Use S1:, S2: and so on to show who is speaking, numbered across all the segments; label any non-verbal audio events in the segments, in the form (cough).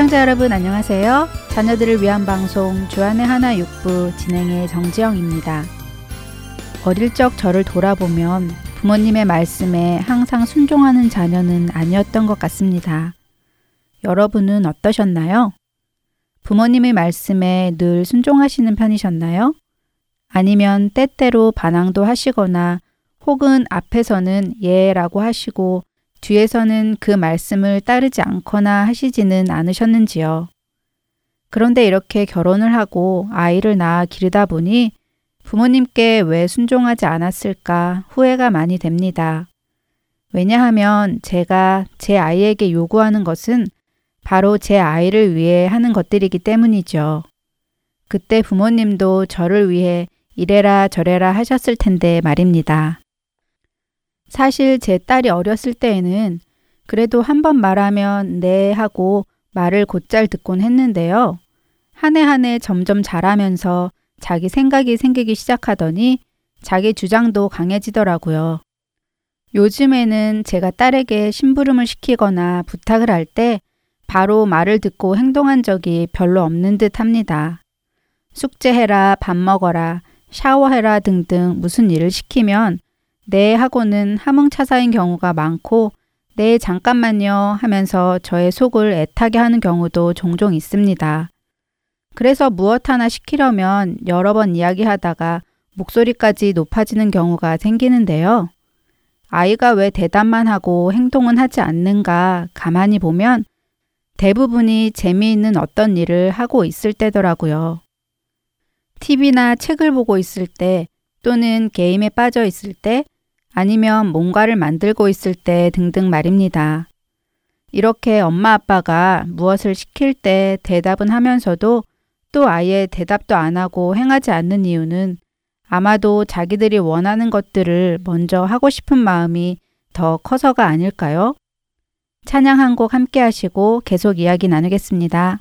S1: 애청자 여러분 안녕하세요. 자녀들을 위한 방송 주안의 하나 육부 진행의 정지영입니다. 어릴 적 저를 돌아보면 부모님의 말씀에 항상 순종하는 자녀는 아니었던 것 같습니다. 여러분은 어떠셨나요? 부모님의 말씀에 늘 순종하시는 편이셨나요? 아니면 때때로 반항도 하시거나 혹은 앞에서는 예라고 하시고 뒤에서는 그 말씀을 따르지 않거나 하시지는 않으셨는지요. 그런데 이렇게 결혼을 하고 아이를 낳아 기르다 보니 부모님께 왜 순종하지 않았을까 후회가 많이 됩니다. 왜냐하면 제가 제 아이에게 요구하는 것은 바로 제 아이를 위해 하는 것들이기 때문이죠. 그때 부모님도 저를 위해 이래라 저래라 하셨을 텐데 말입니다. 사실 제 딸이 어렸을 때에는 그래도 한 번 말하면 네 하고 말을 곧잘 듣곤 했는데요. 한 해 한 해 점점 자라면서 자기 생각이 생기기 시작하더니 자기 주장도 강해지더라고요. 요즘에는 제가 딸에게 심부름을 시키거나 부탁을 할 때 바로 말을 듣고 행동한 적이 별로 없는 듯 합니다. 숙제해라, 밥 먹어라, 샤워해라 등등 무슨 일을 시키면 네 하고는 하몽차사인 경우가 많고 네 잠깐만요 하면서 저의 속을 애타게 하는 경우도 종종 있습니다. 그래서 무엇 하나 시키려면 여러 번 이야기하다가 목소리까지 높아지는 경우가 생기는데요. 아이가 왜 대답만 하고 행동은 하지 않는가 가만히 보면 대부분이 재미있는 어떤 일을 하고 있을 때더라고요. TV나 책을 보고 있을 때 또는 게임에 빠져 있을 때 아니면 뭔가를 만들고 있을 때 등등 말입니다. 이렇게 엄마 아빠가 무엇을 시킬 때 대답은 하면서도 또 아예 대답도 안 하고 행하지 않는 이유는 아마도 자기들이 원하는 것들을 먼저 하고 싶은 마음이 더 커서가 아닐까요? 찬양 한 곡 함께 하시고 계속 이야기 나누겠습니다.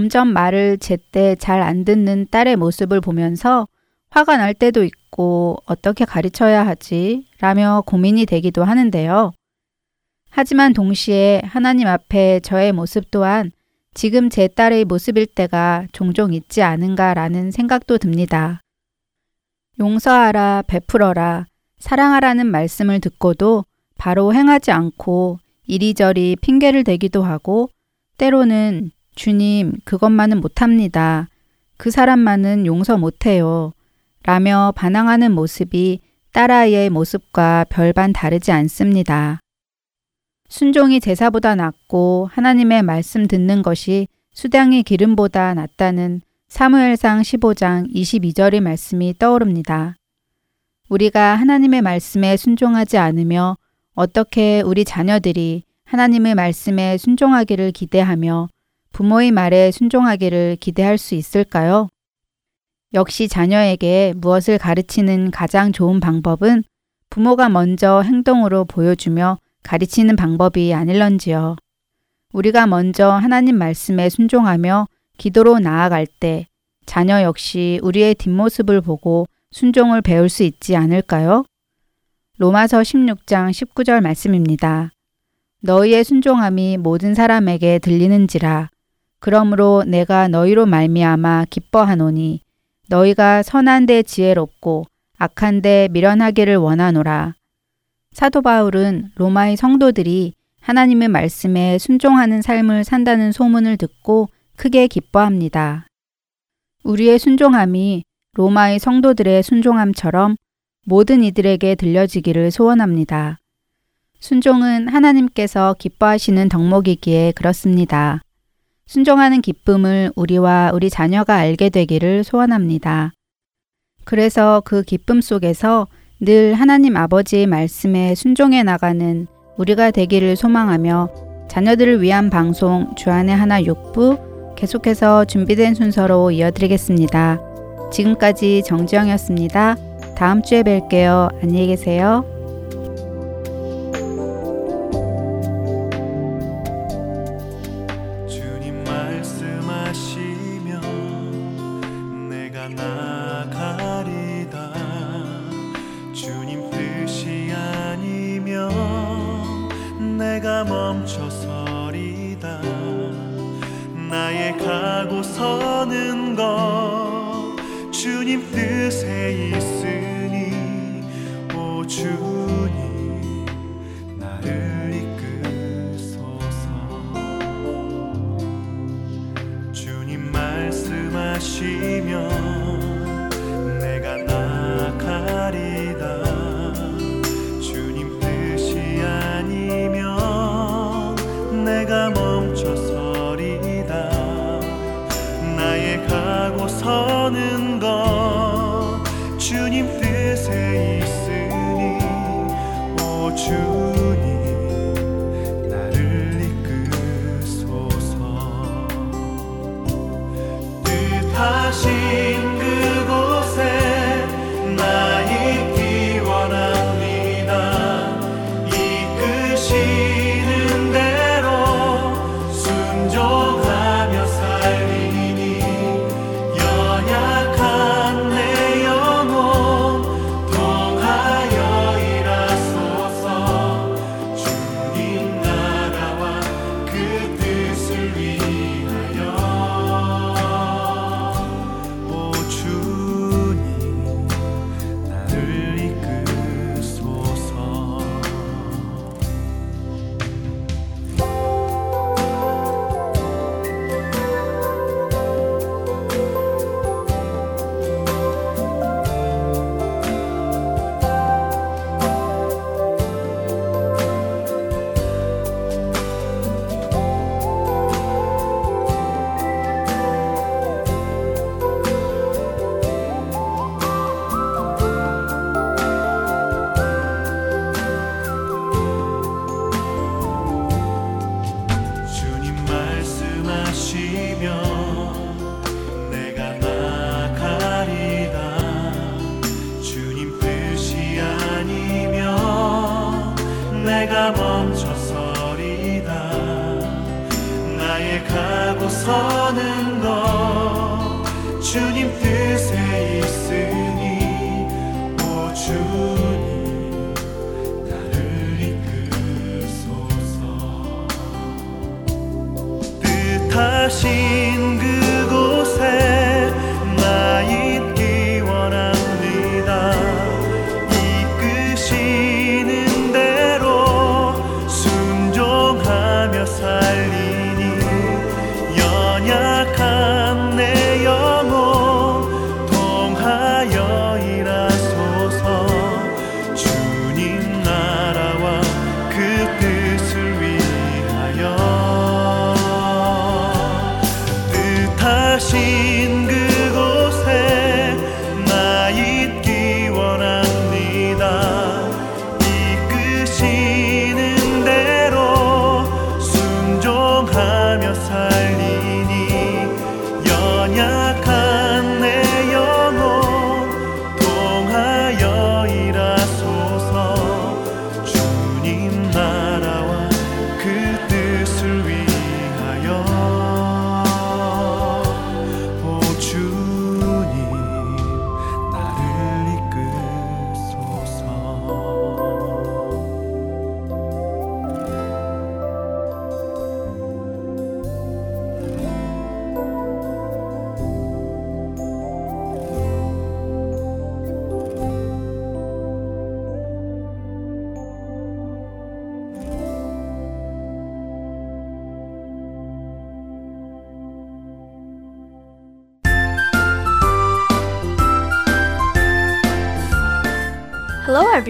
S1: 점점 말을 제때 잘 안 듣는 딸의 모습을 보면서 화가 날 때도 있고 어떻게 가르쳐야 하지? 라며 고민이 되기도 하는데요. 하지만 동시에 하나님 앞에 저의 모습 또한 지금 제 딸의 모습일 때가 종종 있지 않은가라는 생각도 듭니다. 용서하라, 베풀어라, 사랑하라는 말씀을 듣고도 바로 행하지 않고 이리저리 핑계를 대기도 하고 때로는 주님, 그것만은 못합니다. 그 사람만은 용서 못해요. 라며 반항하는 모습이 딸아이의 모습과 별반 다르지 않습니다. 순종이 제사보다 낫고 하나님의 말씀 듣는 것이 수당의 기름보다 낫다는 사무엘상 15장 22절의 말씀이 떠오릅니다. 우리가 하나님의 말씀에 순종하지 않으며 어떻게 우리 자녀들이 하나님의 말씀에 순종하기를 기대하며 부모의 말에 순종하기를 기대할 수 있을까요? 역시 자녀에게 무엇을 가르치는 가장 좋은 방법은 부모가 먼저 행동으로 보여주며 가르치는 방법이 아닐런지요. 우리가 먼저 하나님 말씀에 순종하며 기도로 나아갈 때 자녀 역시 우리의 뒷모습을 보고 순종을 배울 수 있지 않을까요? 로마서 16장 19절 말씀입니다. 너희의 순종함이 모든 사람에게 들리는지라 그러므로 내가 너희로 말미암아 기뻐하노니 너희가 선한 데 지혜롭고 악한 데 미련하기를 원하노라. 사도 바울은 로마의 성도들이 하나님의 말씀에 순종하는 삶을 산다는 소문을 듣고 크게 기뻐합니다. 우리의 순종함이 로마의 성도들의 순종함처럼 모든 이들에게 들려지기를 소원합니다. 순종은 하나님께서 기뻐하시는 덕목이기에 그렇습니다. 순종하는 기쁨을 우리와 우리 자녀가 알게 되기를 소원합니다. 그래서 그 기쁨 속에서 늘 하나님 아버지의 말씀에 순종해 나가는 우리가 되기를 소망하며 자녀들을 위한 방송 주안의 하나 6부 계속해서 준비된 순서로 이어드리겠습니다. 지금까지 정지영이었습니다. 다음 주에 뵐게요. 안녕히 계세요.
S2: 멈춰서리다. 나의 가고 서는 것 주님 뜻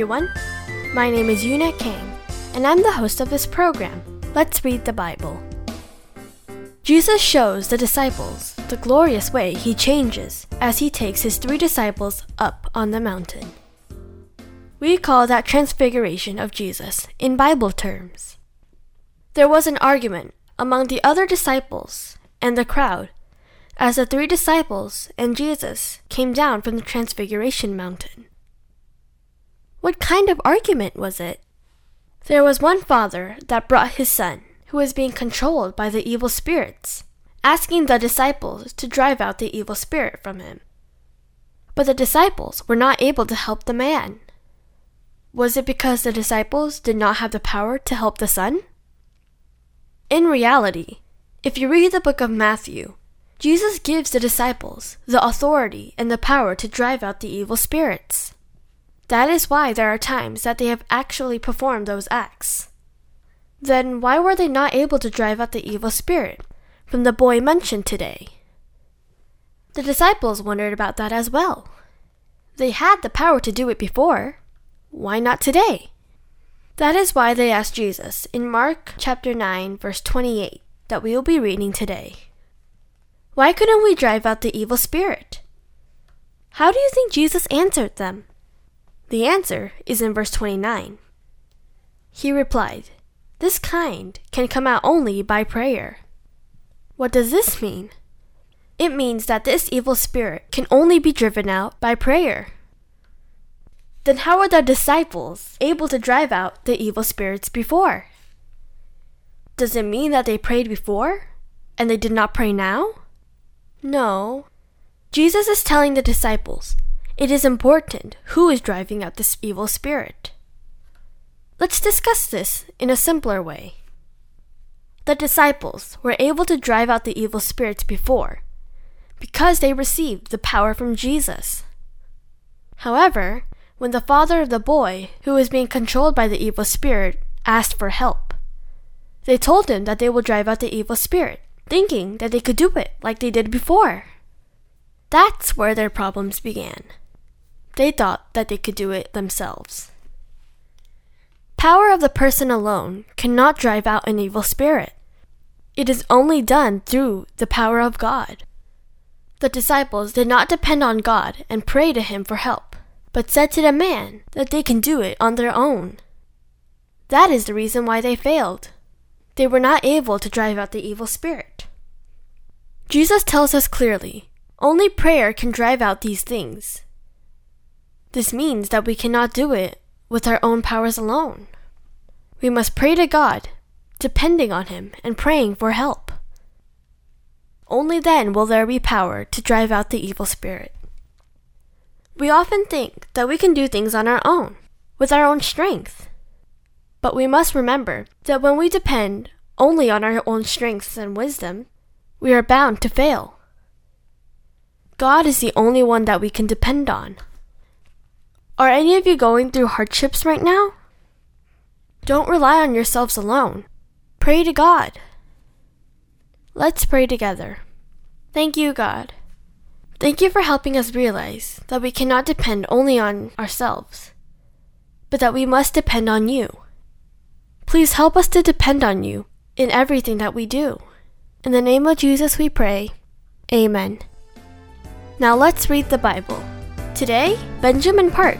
S3: everyone. My name is Yuna Kang, and I'm the host of this program. Let's read the Bible. Jesus shows the disciples the glorious way he changes as he takes his three disciples up on the mountain. We call that transfiguration of Jesus in Bible terms. There was an argument among the other disciples and the crowd as the three disciples and Jesus came down from the Transfiguration Mountain. What kind of argument was it? There was one father that brought his son, who was being controlled by the evil spirits, asking the disciples to drive out the evil spirit from him. But the disciples were not able to help the man. Was it because the disciples did not have the power to help the son? In reality, if you read the book of Matthew, Jesus gives the disciples the authority and the power to drive out the evil spirits. That is why there are times that they have actually performed those acts. Then why were they not able to drive out the evil spirit from the boy mentioned today? The disciples wondered about that as well. They had the power to do it before. Why not today? That is why they asked Jesus in Mark chapter 9 verse 28 that we will be reading today. Why couldn't we drive out the evil spirit? How do you think Jesus answered them? The answer is in verse 29. He replied, This kind can come out only by prayer. What does this mean? It means that this evil spirit can only be driven out by prayer. Then how were the disciples able to drive out the evil spirits before? Does it mean that they prayed before and they did not pray now? No. Jesus is telling the disciples it is important who is driving out this evil spirit. Let's discuss this in a simpler way. The disciples were able to drive out the evil spirits before because they received the power from Jesus. However, when the father of the boy, who was being controlled by the evil spirit, asked for help, they told him that they would drive out the evil spirit, thinking that they could do it like they did before. That's where their problems began. They thought that they could do it themselves. Power of the person alone cannot drive out an evil spirit. It is only done through the power of God. The disciples did not depend on God and pray to Him for help, but said to the man that they can do it on their own. That is the reason why they failed. They were not able to drive out the evil spirit. Jesus tells us clearly only prayer can drive out these things. This means that we cannot do it with our own powers alone. We must pray to God, depending on Him and praying for help. Only then will there be power to drive out the evil spirit. We often think that we can do things on our own, with our own strength. But we must remember that when we depend only on our own strengths and wisdom, we are bound to fail. God is the only one that we can depend on. Are any of you going through hardships right now? Don't rely on yourselves alone. Pray to God. Let's pray together. Thank you, God. Thank you for helping us realize that we cannot depend only on ourselves, but that we must depend on you. Please help us to depend on you in everything that we do. In the name of Jesus we pray. Amen. Now let's read the Bible. Today, Benjamin Park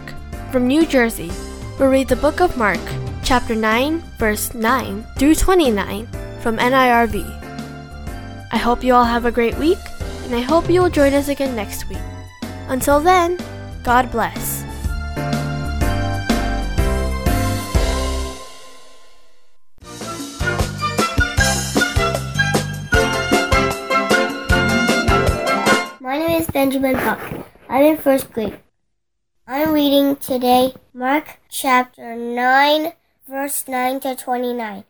S3: from New Jersey will read the book of Mark, chapter 9, verse 9 through 29 from NIRV. I hope you all have a great week, and I hope you will join us again next week. Until then, God bless.
S4: My name is Benjamin Buck. I'm in first grade. I'm reading today Mark chapter 9, verse 9 to 29.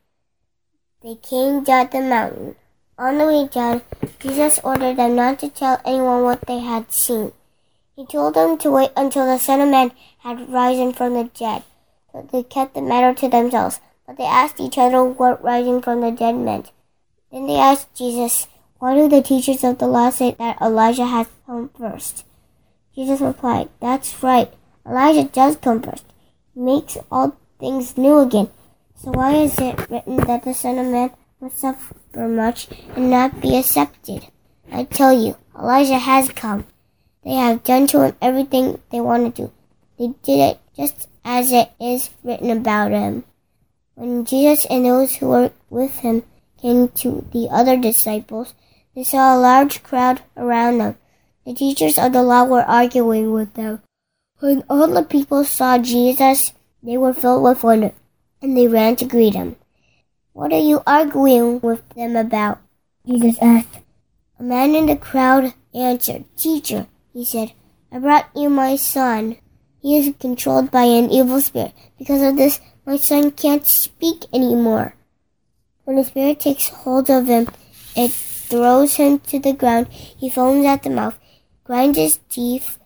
S4: They came down the mountain. On the way down, Jesus ordered them not to tell anyone what they had seen. He told them to wait until the Son of Man had risen from the dead. So they kept the matter to themselves, but they asked each other what rising from the dead meant. Then they asked Jesus, Why do the teachers of the law say that Elijah has come first? Jesus replied, That's right. Elijah does come first. He makes all things new again. So why is it written that the Son of Man must suffer much and not be accepted? I tell you, Elijah has come. They have done to him everything they wanted to. They did it just as it is written about him. When Jesus and those who were with him came to the other disciples, they saw a large crowd around them. The teachers of the law were arguing with them. When all the people saw Jesus, they were filled with wonder, and they ran to greet him. What are you arguing with them about? Jesus asked. A man in the crowd answered, Teacher, he said, I brought you my son. He is controlled by an evil spirit. Because of this, my son can't speak anymore. When the spirit takes hold of him, it throws him to the ground. He foams at the mouth, grinds his teeth,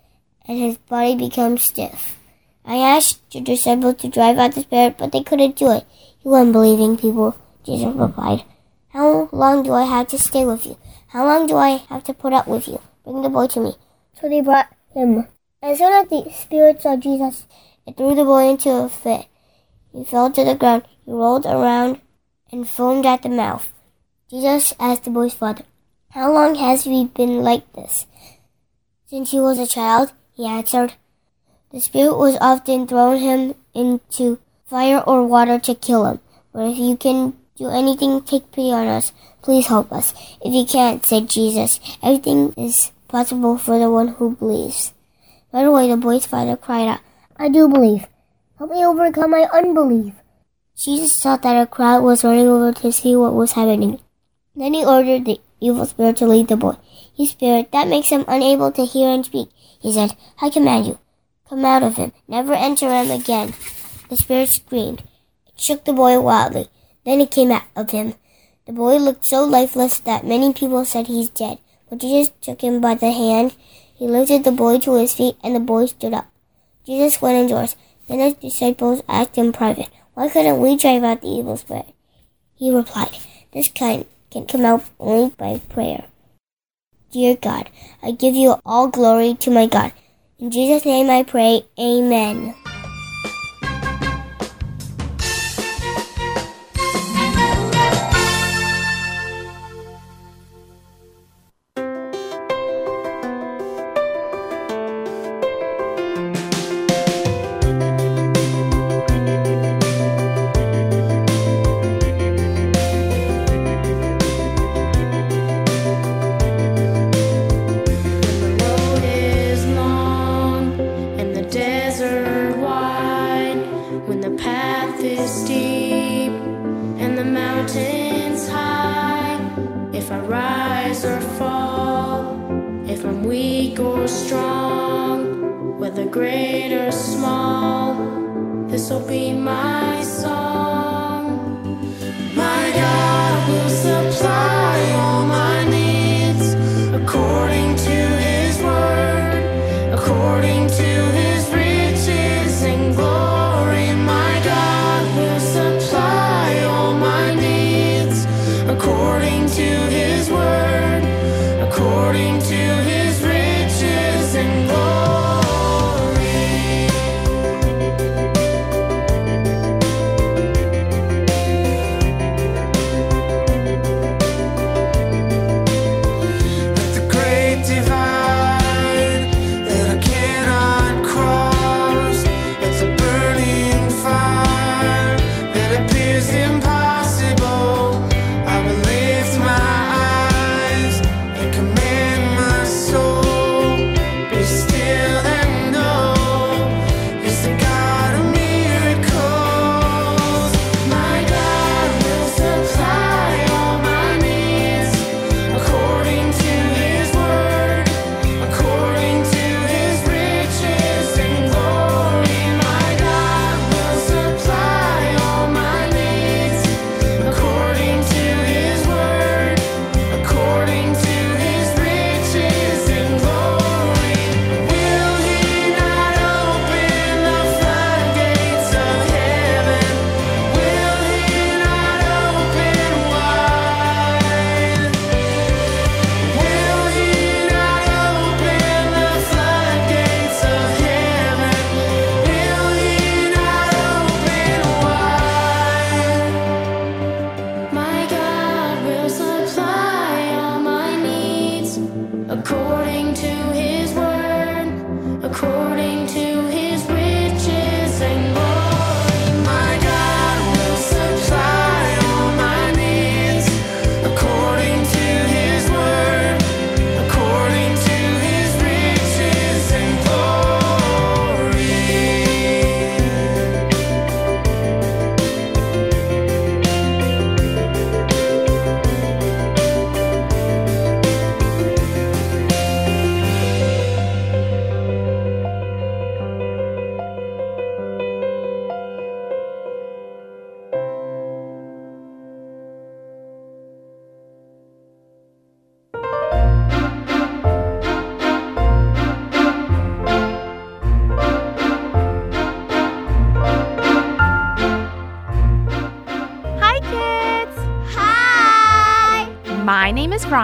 S4: and his body becomes stiff. I asked your disciples to drive out the spirit, but they couldn't do it. You unbelieving people, Jesus replied. How long do I have to stay with you? How long do I have to put up with you? Bring the boy to me. So they brought him. As soon as the spirit saw Jesus, it threw the boy into a fit. He fell to the ground. He rolled around and foamed at the mouth. Jesus asked the boy's father, How long has he been like this? Since he was a child, he answered. The spirit was often thrown him into fire or water to kill him. But if you can do anything, take pity on us. Please help us. If you can't, said Jesus, everything is possible for the one who believes. Right away, the boy's father cried out, I do believe. Help me overcome my unbelief. Jesus thought that a crowd was running over to see what was happening. Then he ordered the evil spirit to lead the boy. You spirit, that makes him unable to hear and speak. He said, I command you, come out of him. Never enter him again. The spirit screamed. It shook the boy wildly. Then it came out of him. The boy looked so lifeless that many people said he's dead. But Jesus took him by the hand. He lifted the boy to his feet, and the boy stood up. Jesus went indoors. Then his disciples asked him private, Why couldn't we drive out the evil spirit? He replied, This kind can come out only by prayer. Dear God, I give you all glory to my God. In Jesus' name I pray, Amen.
S5: According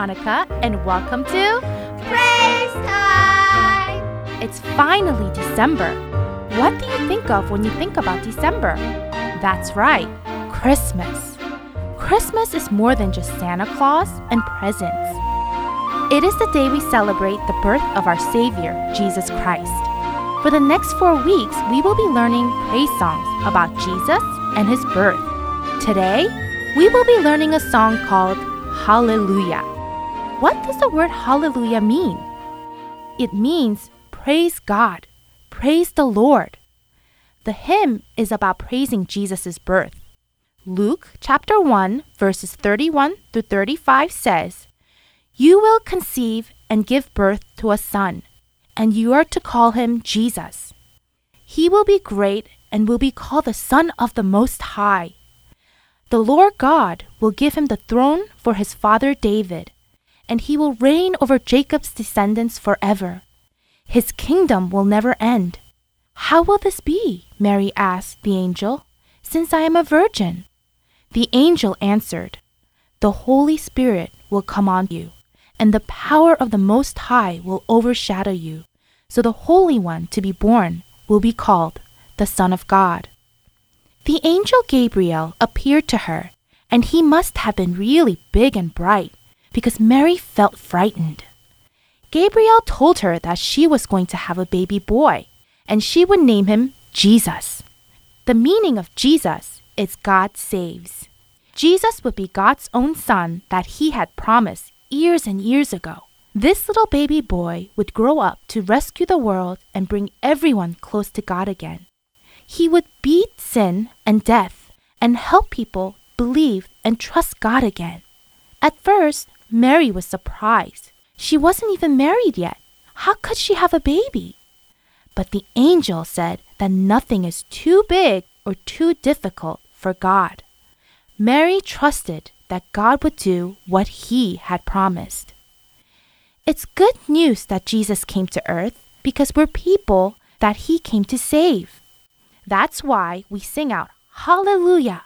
S6: Veronica, and welcome to
S7: Praise time!
S6: It's finally December. What do you think of when you think about December? That's right, Christmas. Christmas is more than just Santa Claus and presents. It is the day we celebrate the birth of our Savior, Jesus Christ. For the next four weeks, we will be learning praise songs about Jesus and his birth. Today, we will be learning a song called Hallelujah. What does the word hallelujah mean? It means praise God, praise the Lord. The hymn is about praising Jesus' birth. Luke chapter 1, verses 31 through 35 says, You will conceive and give birth to a son, and you are to call him Jesus. He will be great and will be called the Son of the Most High. The Lord God will give him the throne for his father David, and he will reign over Jacob's descendants forever. His kingdom will never end. How will this be? Mary asked the angel, since I am a virgin. The angel answered, The Holy Spirit will come on you, and the power of the Most High will overshadow you. So the Holy One to be born will be called the Son of God. The angel Gabriel appeared to her, and he must have been really big and bright because Mary felt frightened. Gabriel told her that she was going to have a baby boy, and she would name him Jesus. The meaning of Jesus is God saves. Jesus would be God's own son that he had promised years and years ago. This little baby boy would grow up to rescue the world and bring everyone close to God again.
S8: He would beat sin and death and help people believe and trust God again. At first, Mary was surprised. She wasn't even married yet. How could she have a baby? But the angel said that nothing is too big or too difficult for God. Mary trusted that God would do what he had promised. It's good news that Jesus came to earth because we're people that he came to save. That's why we sing out, Hallelujah!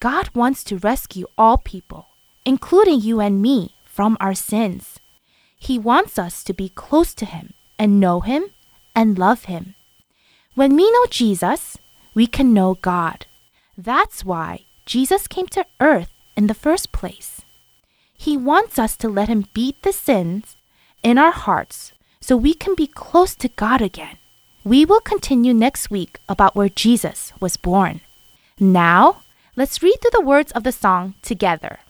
S8: God wants to rescue all people, including you and me, from our sins. He wants us to be close to him and know him and love him. When we know Jesus, we can know God. That's why Jesus came to earth in the first place. He wants us to let him beat the sins in our hearts so we can be close to God again. We will continue next week about where Jesus was born. Now, let's read through the words of the song together.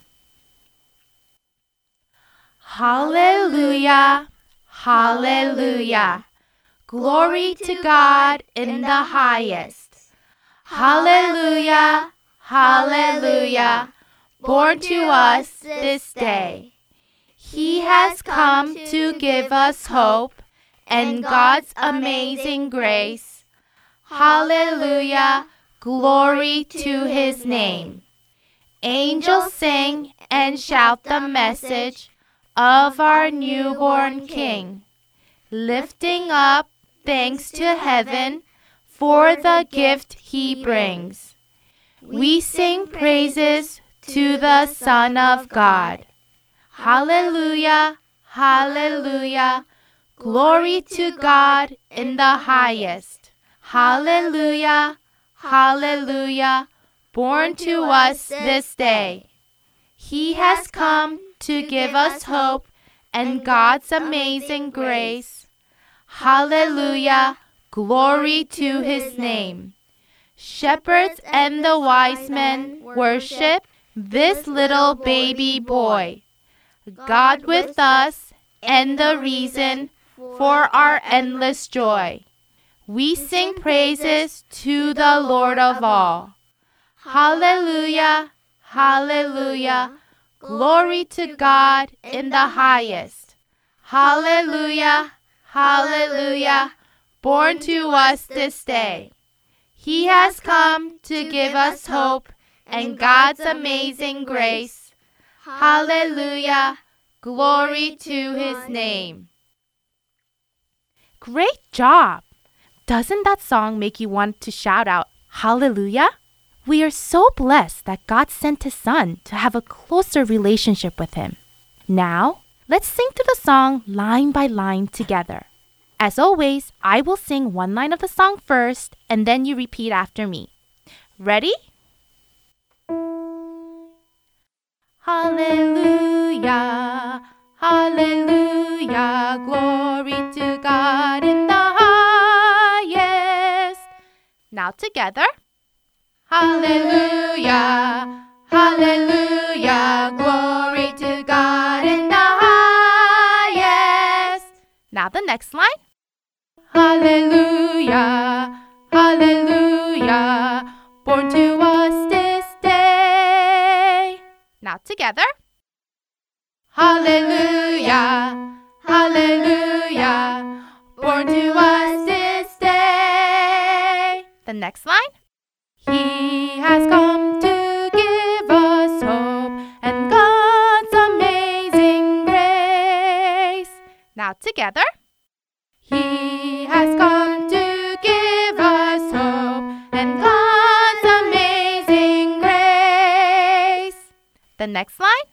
S8: Hallelujah, hallelujah. Glory to God in the highest. Hallelujah, hallelujah. Born to us this day. He has come to give us hope and God's amazing grace. Hallelujah, glory to his name. Angels sing and shout the message of our newborn King, lifting up thanks to heaven for the gift he brings. We sing praises to the Son of God. Hallelujah, hallelujah. Glory to God in the highest. Hallelujah, hallelujah. Born to us this day. He has come to give us hope and God's amazing grace. Hallelujah, glory to his name. Shepherds and the wise men worship this little baby boy. God with us and the reason for our endless joy. We sing praises to the Lord of all. Hallelujah, hallelujah. Glory to God in the highest. Hallelujah, hallelujah. Born to us this day. He has come to give us hope and God's amazing grace. Hallelujah. Glory to his name. Great job! Doesn't that song make you want to shout out, Hallelujah? We are so blessed that God sent his son to have a closer relationship with him. Now, let's sing through the song line by line together. As always, I will sing one line of the song first and then you repeat after me. Ready? Hallelujah, hallelujah, glory to God in the highest. Now together. Hallelujah, hallelujah, glory to God in the highest. Now the next line. Hallelujah, hallelujah, born to us this day. Now together. Hallelujah, hallelujah, born to us this day. The next line. He has come to give us hope and God's amazing grace. Now together. He has come to give us hope and God's amazing grace. The next line.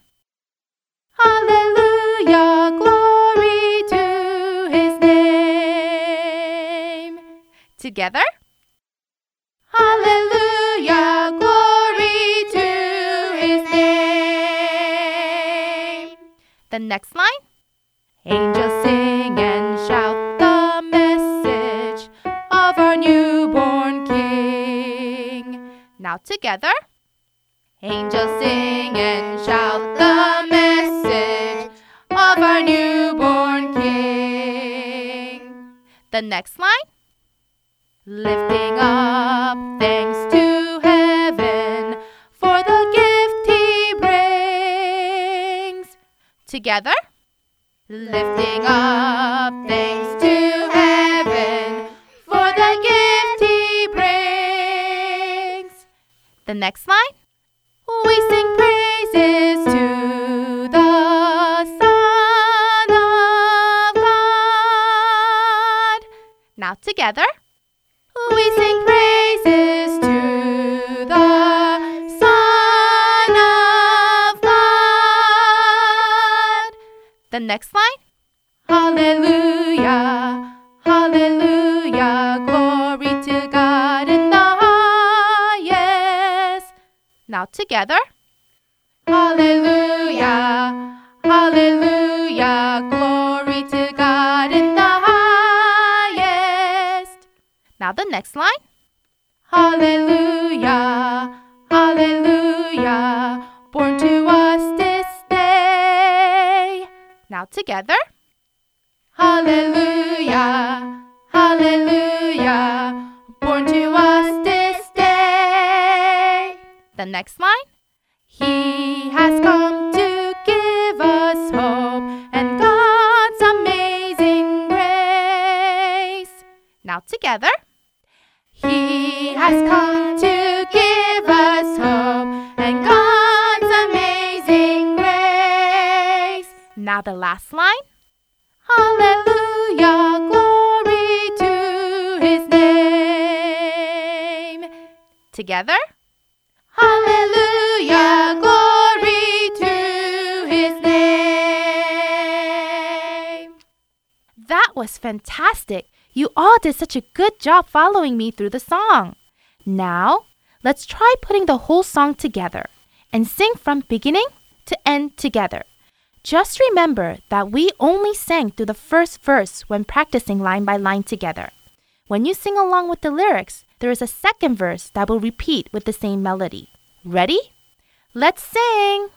S8: Hallelujah, glory to his name. Together. The next line. Angels sing and shout the message of our newborn King. Now together. Angels sing and shout the message of our newborn King. The next line. lifting up thanks Together, lifting up thanks to heaven for the gift he brings. The next line, we sing praises to the Son of God. Now together. We sing praises The next line. Hallelujah, hallelujah, glory to God in the highest. Now together. Hallelujah, hallelujah, glory to God in the highest. Now the next line. Hallelujah, hallelujah, born to us. Now together. Hallelujah, hallelujah, born to us this day. The next line. He has come to give us hope and God's amazing grace. Now together. He has come Now the last line. Hallelujah, glory to his name. Together. Hallelujah, glory to his name. That was fantastic. You all did such a good job following me through the song. Now, let's try putting the whole song together and sing from beginning to end together. Just remember that we only sang through the first verse when practicing line by line together. When you sing along with the lyrics, there is a second verse that will repeat with the same melody. Ready? Let's sing!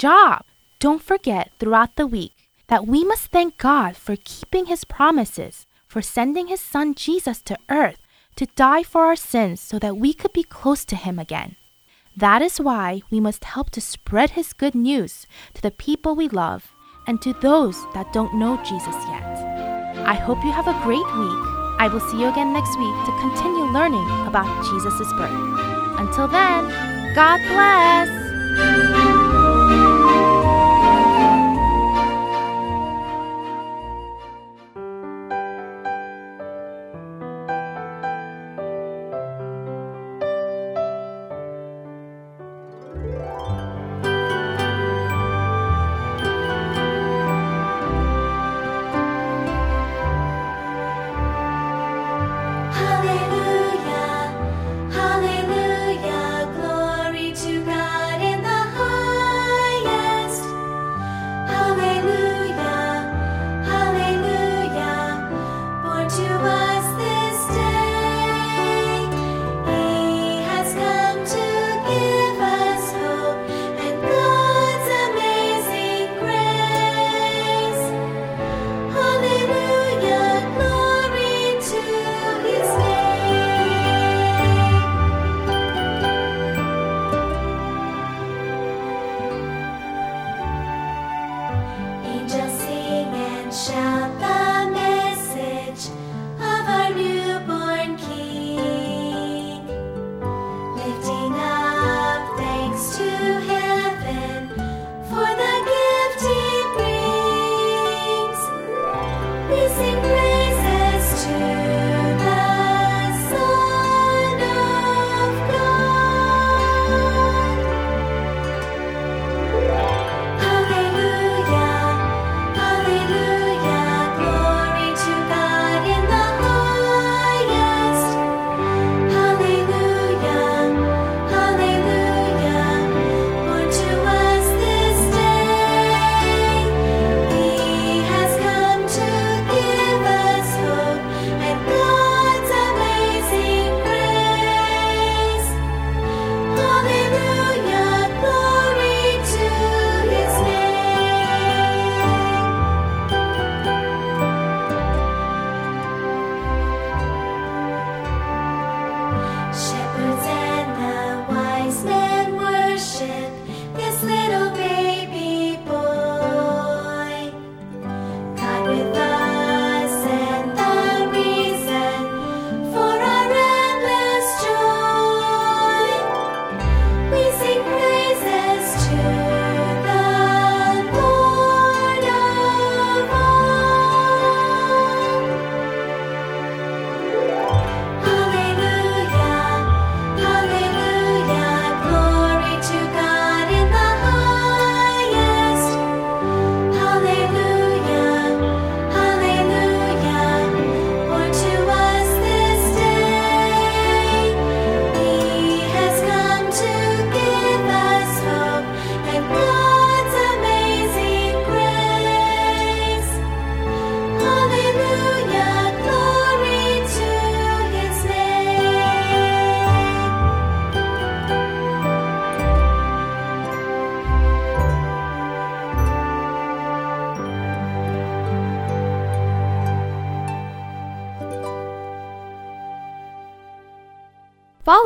S9: Job. Don't forget throughout the week that we must thank God for keeping His promises, for sending His Son Jesus to earth to die for our sins so that we could be close to Him again. That is why we must help to spread His good news to the people we love and to those that don't know Jesus yet. I hope you have a great week. I will see you again next week to continue learning about Jesus' birth. Until then, God bless!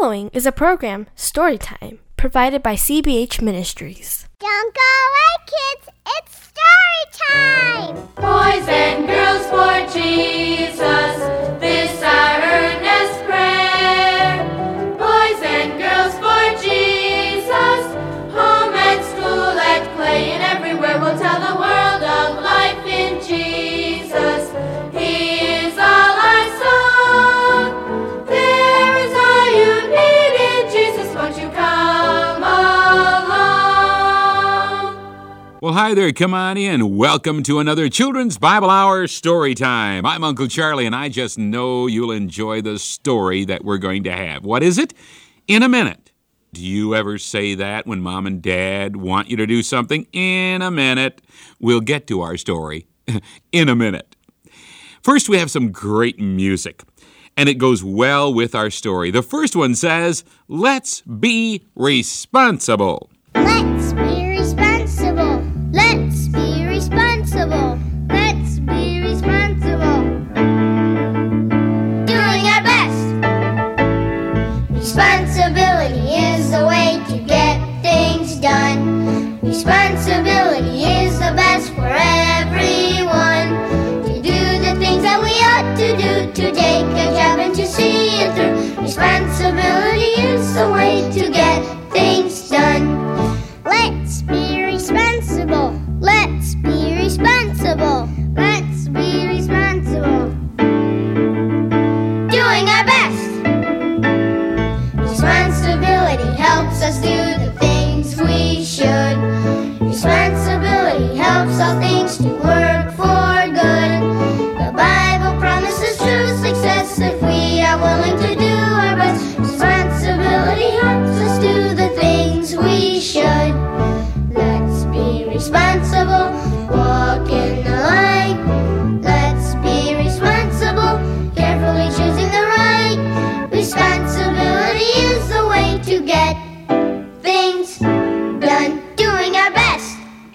S10: Following is a program, Storytime, provided by CBH Ministries.
S11: Well,
S12: hi there. Come on in. Welcome to another Children's Bible Hour story time. I'm Uncle Charlie, and I just know you'll enjoy the story that we're going to have. What is it? In a minute. Do you ever say that when mom and dad want you to do something? In a minute. We'll get to our story (laughs) in a minute. First, we have some great music, and it goes well with our story. The first one says, Let's be responsible.
S4: Let's Responsibility is the best for everyone. To do the things that we ought to do, to take a job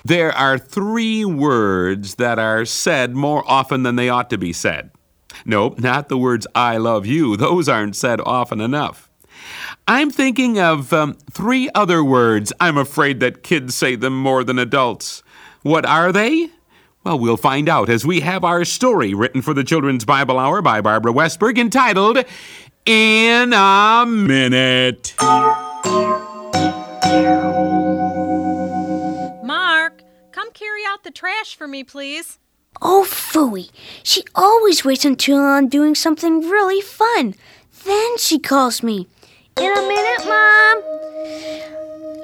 S12: There are three words that are said more often than they ought to be said. No, not the words I love you. (laughs) Those aren't said often enough. I'm thinking of um, three other words. I'm afraid that kids say them more than adults. What are they? Well, we'll find out as we have our story written for the Children's Bible Hour by Barbara Westberg entitled In a Minute.
S13: The trash for me, please.
S14: Oh, phooey. She always waits until I'm doing something really fun. Then she calls me. In a minute, Mom.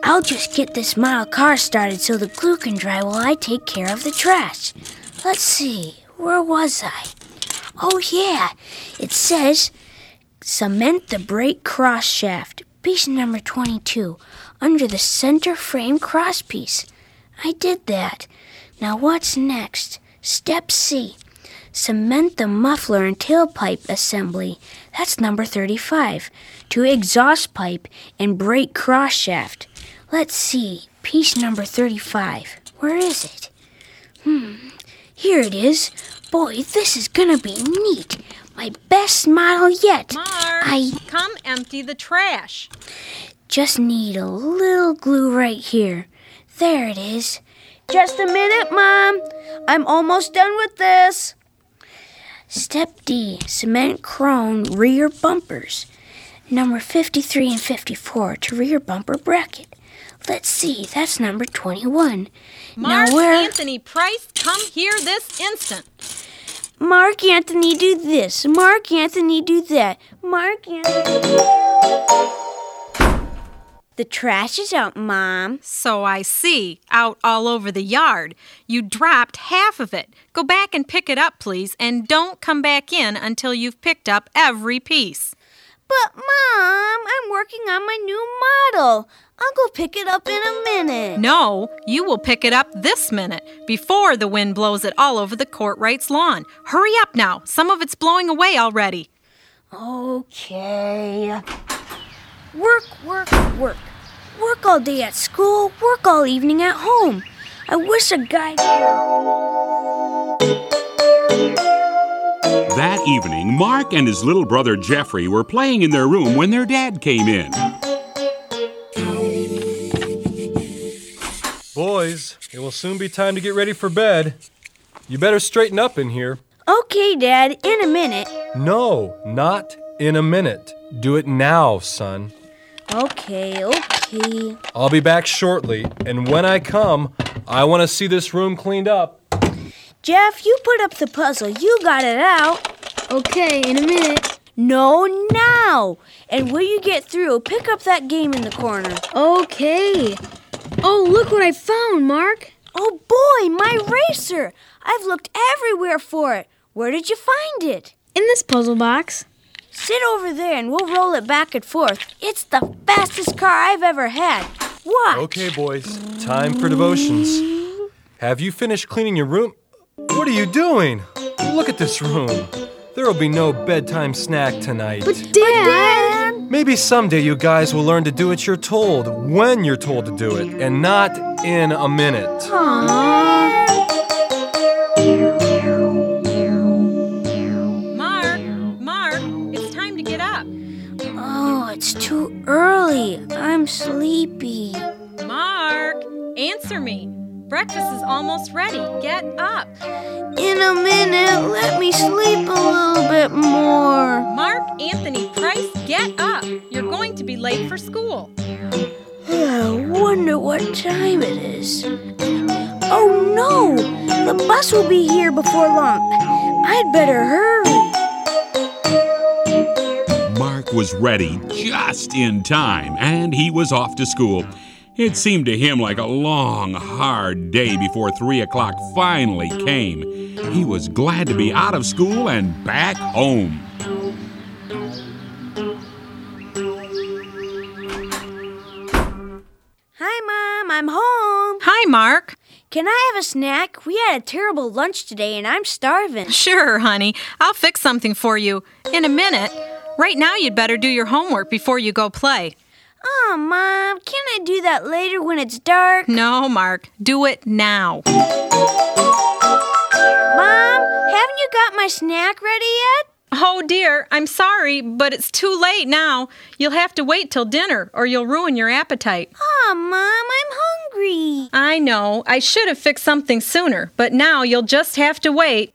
S14: I'll just get this model car started so the glue can dry while I take care of the trash. Let's see, where was I? Oh, yeah. It says cement the brake cross shaft, piece number 22, under the center frame cross piece. I did that. Now, what's next? Step C. Cement the muffler and tailpipe assembly. That's number 35. To exhaust pipe and brake cross shaft. Let's see. Piece number 35. Where is it? Hmm. Here it is. Boy, this is gonna be neat. My best model yet.
S13: Mark,
S14: I
S13: come empty the trash.
S14: just need a little glue right here. There it is. Just a minute, Mom. I'm almost done with this. Step D cement chrome rear bumpers. Number 53 and 54 to rear bumper bracket. Let's see, that's number 21.
S13: Mark
S14: now, where.
S13: Anthony Price, come here this instant.
S14: Mark Anthony, do this. Mark Anthony, do that. Mark Anthony. The trash is out, Mom.
S13: So I see, out all over the yard. You dropped half of it. Go back and pick it up, please, and don't come back in until you've picked up every piece.
S14: But, Mom, I'm working on my new model. I'll go pick it up in a minute.
S13: No, you will pick it up this minute before the wind blows it all over the Courtrights lawn. Hurry up now. Some of it's blowing away already.
S14: Okay. Work, work, work. Work all day at school, work all evening at home. I wish a guy.
S12: That evening, Mark and his little brother Jeffrey were playing in their room when their dad came in.
S15: Boys, it will soon be time to get ready for bed. You better straighten up in here.
S14: Okay, Dad, in a minute.
S15: No, not in a minute. Do it now, son.
S14: Okay, okay.
S15: I'll be back shortly, and when I come, I want to see this room cleaned up.
S14: Jeff, you put up the puzzle. You got it out.
S4: Okay, in a minute.
S14: No, now. And when you get through, pick up that game in the corner.
S4: Okay. Oh, look what I found, Mark.
S14: Oh boy, my racer! I've looked everywhere for it. Where did you find it?
S4: In this puzzle box.
S14: Sit over there and we'll roll it back and forth. It's the fastest car I've ever had. Watch.
S15: Okay, boys, time for devotions. Have you finished cleaning your room? What are you doing? Look at this room. There will be no bedtime snack tonight.
S4: But Dad!
S15: Maybe someday you guys will learn to do what you're told when you're told to do it and not in a minute.
S13: Mark,
S14: sleepy.
S13: Mark, answer me. Breakfast is almost ready. Get up.
S14: In a minute, let me sleep a little bit more.
S13: Mark Anthony Price, get up. You're going to be late for school.
S14: I wonder what time it is. Oh no! The bus will be here before long. I'd better hurry.
S12: Was ready just in time, and he was off to school. It seemed to him like a long, hard day before three o'clock finally came. He was glad to be out of school and back home.
S14: Hi, Mom. I'm home.
S13: Hi, Mark.
S14: Can I have a snack? We had a terrible lunch today and I'm starving.
S13: Sure, honey. I'll fix something for you in a minute. Right now, you'd better do your homework before you go play.
S14: Oh, Mom, can I do that later when it's dark?
S13: No, Mark. Do it now.
S14: Mom, haven't you got my snack ready yet?
S13: Oh, dear. I'm sorry, but it's too late now. You'll have to wait till dinner or you'll ruin your appetite.
S14: Oh, Mom, I'm hungry.
S13: I know. I should have fixed something sooner, but now you'll just have to wait.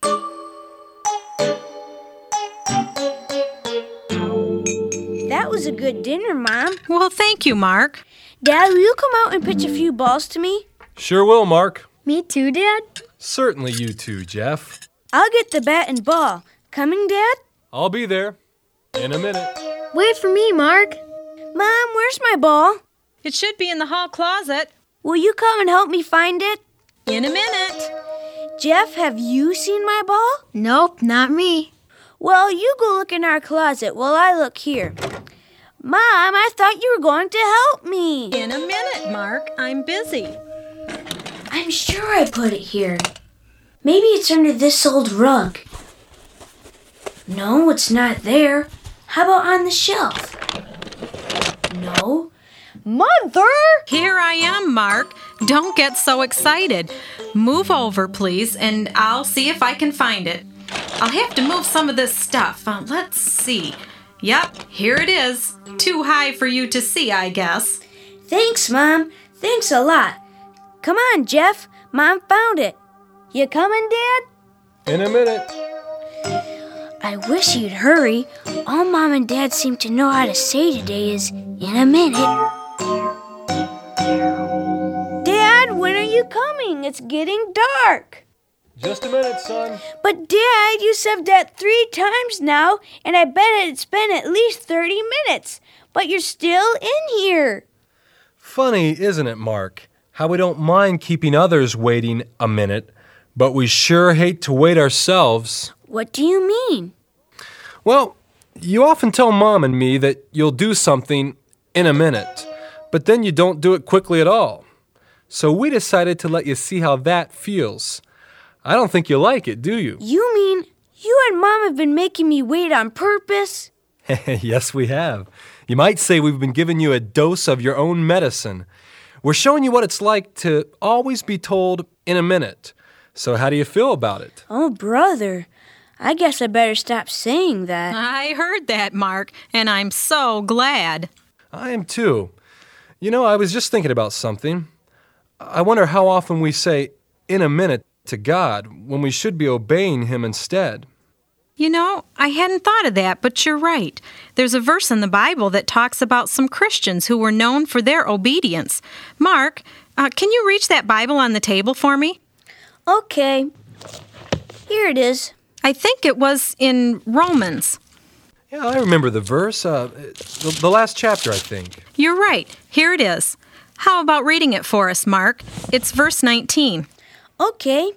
S14: That was a good dinner, Mom.
S13: Well, thank you, Mark.
S14: Dad, will you come out and pitch a few balls to me?
S15: Sure will, Mark.
S14: Me too, Dad.
S15: Certainly you too, Jeff.
S14: I'll get the bat and ball. Coming, Dad?
S15: I'll be there in a minute.
S14: Wait for me, Mark. Mom, where's my ball?
S13: It should be in the hall closet.
S14: Will you come and help me find it?
S13: In a minute.
S14: Jeff, have you seen my ball?
S16: Nope, not me.
S14: Well, you go look in our closet while I look here. Mom, I thought you were going to help me.
S13: In a minute, Mark. I'm busy.
S14: I'm sure I put it here. Maybe it's under this old rug. No, it's not there. How about on the shelf? No. Mother!
S13: Here I am, Mark. Don't get so excited. Move over, please, and I'll see if I can find it. I'll have to move some of this stuff. Uh, let's see. Yep, here it is. Too high for you to see, I guess.
S14: Thanks, Mom. Thanks a lot. Come on, Jeff. Mom found it. You coming, Dad?
S15: In a minute.
S14: I wish you'd hurry. All Mom and Dad seem to know how to say today is in a minute. Dad, when are you coming? It's getting dark.
S15: Just a minute, son.
S14: But Dad, you said that three times now, and I bet it's been at least 30 minutes. But you're still in here.
S15: Funny, isn't it, Mark? How we don't mind keeping others waiting a minute, but we sure hate to wait ourselves.
S14: What do you mean?
S15: Well, you often tell Mom and me that you'll do something in a minute, but then you don't do it quickly at all. So we decided to let you see how that feels. I don't think you like it, do you?
S14: You mean you and Mom have been making me wait on purpose? (laughs)
S15: yes, we have. You might say we've been giving you a dose of your own medicine. We're showing you what it's like to always be told in a minute. So, how do you feel about it?
S14: Oh, brother. I guess I better stop saying that.
S13: I heard that, Mark, and I'm so glad.
S15: I am too. You know, I was just thinking about something. I wonder how often we say in a minute to God when we should be obeying Him instead.
S13: You know, I hadn't thought of that, but you're right. There's a verse in the Bible that talks about some Christians who were known for their obedience. Mark, uh, can you reach that Bible on the table for me?
S14: Okay. Here it is.
S13: I think it was in Romans.
S15: Yeah, I remember the verse. Uh, the, the last chapter, I think.
S13: You're right. Here it is. How about reading it for us, Mark? It's verse 19.
S14: Okay.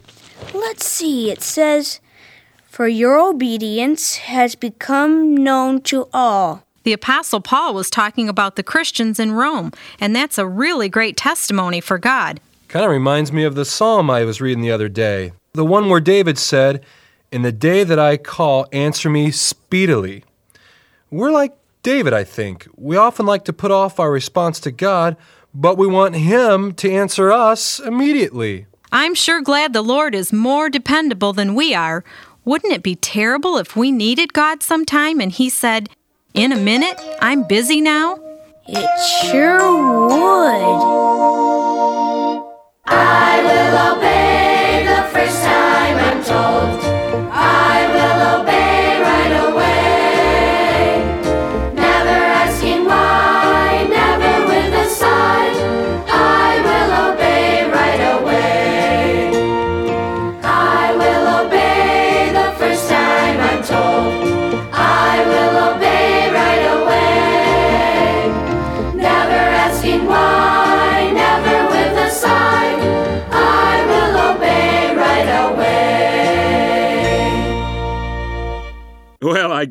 S14: Let's see. It says, For your obedience has become known to all.
S13: The Apostle Paul was talking about the Christians in Rome, and that's a really great testimony for God.
S15: Kind of reminds me of the psalm I was reading the other day. The one where David said, In the day that I call, answer me speedily. We're like David, I think. We often like to put off our response to God, but we want Him to answer us immediately.
S13: I'm sure glad the Lord is more dependable than we are. Wouldn't it be terrible if we needed God sometime and He said, In a minute, I'm busy now?
S14: It sure would.
S10: I will obey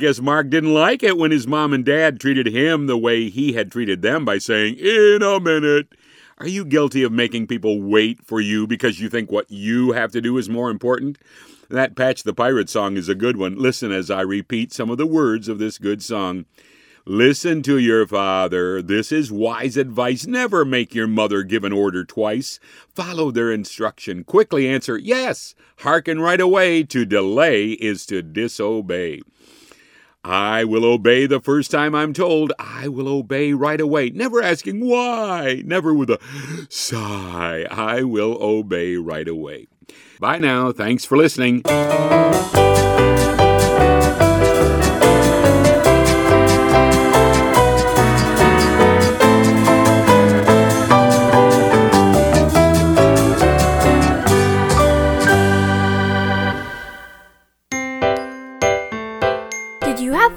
S12: guess Mark didn't like it when his mom and dad treated him the way he had treated them by saying, In a minute. Are you guilty of making people wait for you because you think what you have to do is more important? That Patch the Pirate song is a good one. Listen as I repeat some of the words of this good song. Listen to your father. This is wise advice. Never make your mother give an order twice. Follow their instruction. Quickly answer yes. Hearken right away. To delay is to disobey. I will obey the first time I'm told. I will obey right away. Never asking why. Never with a sigh. I will obey right away. Bye now. Thanks for listening.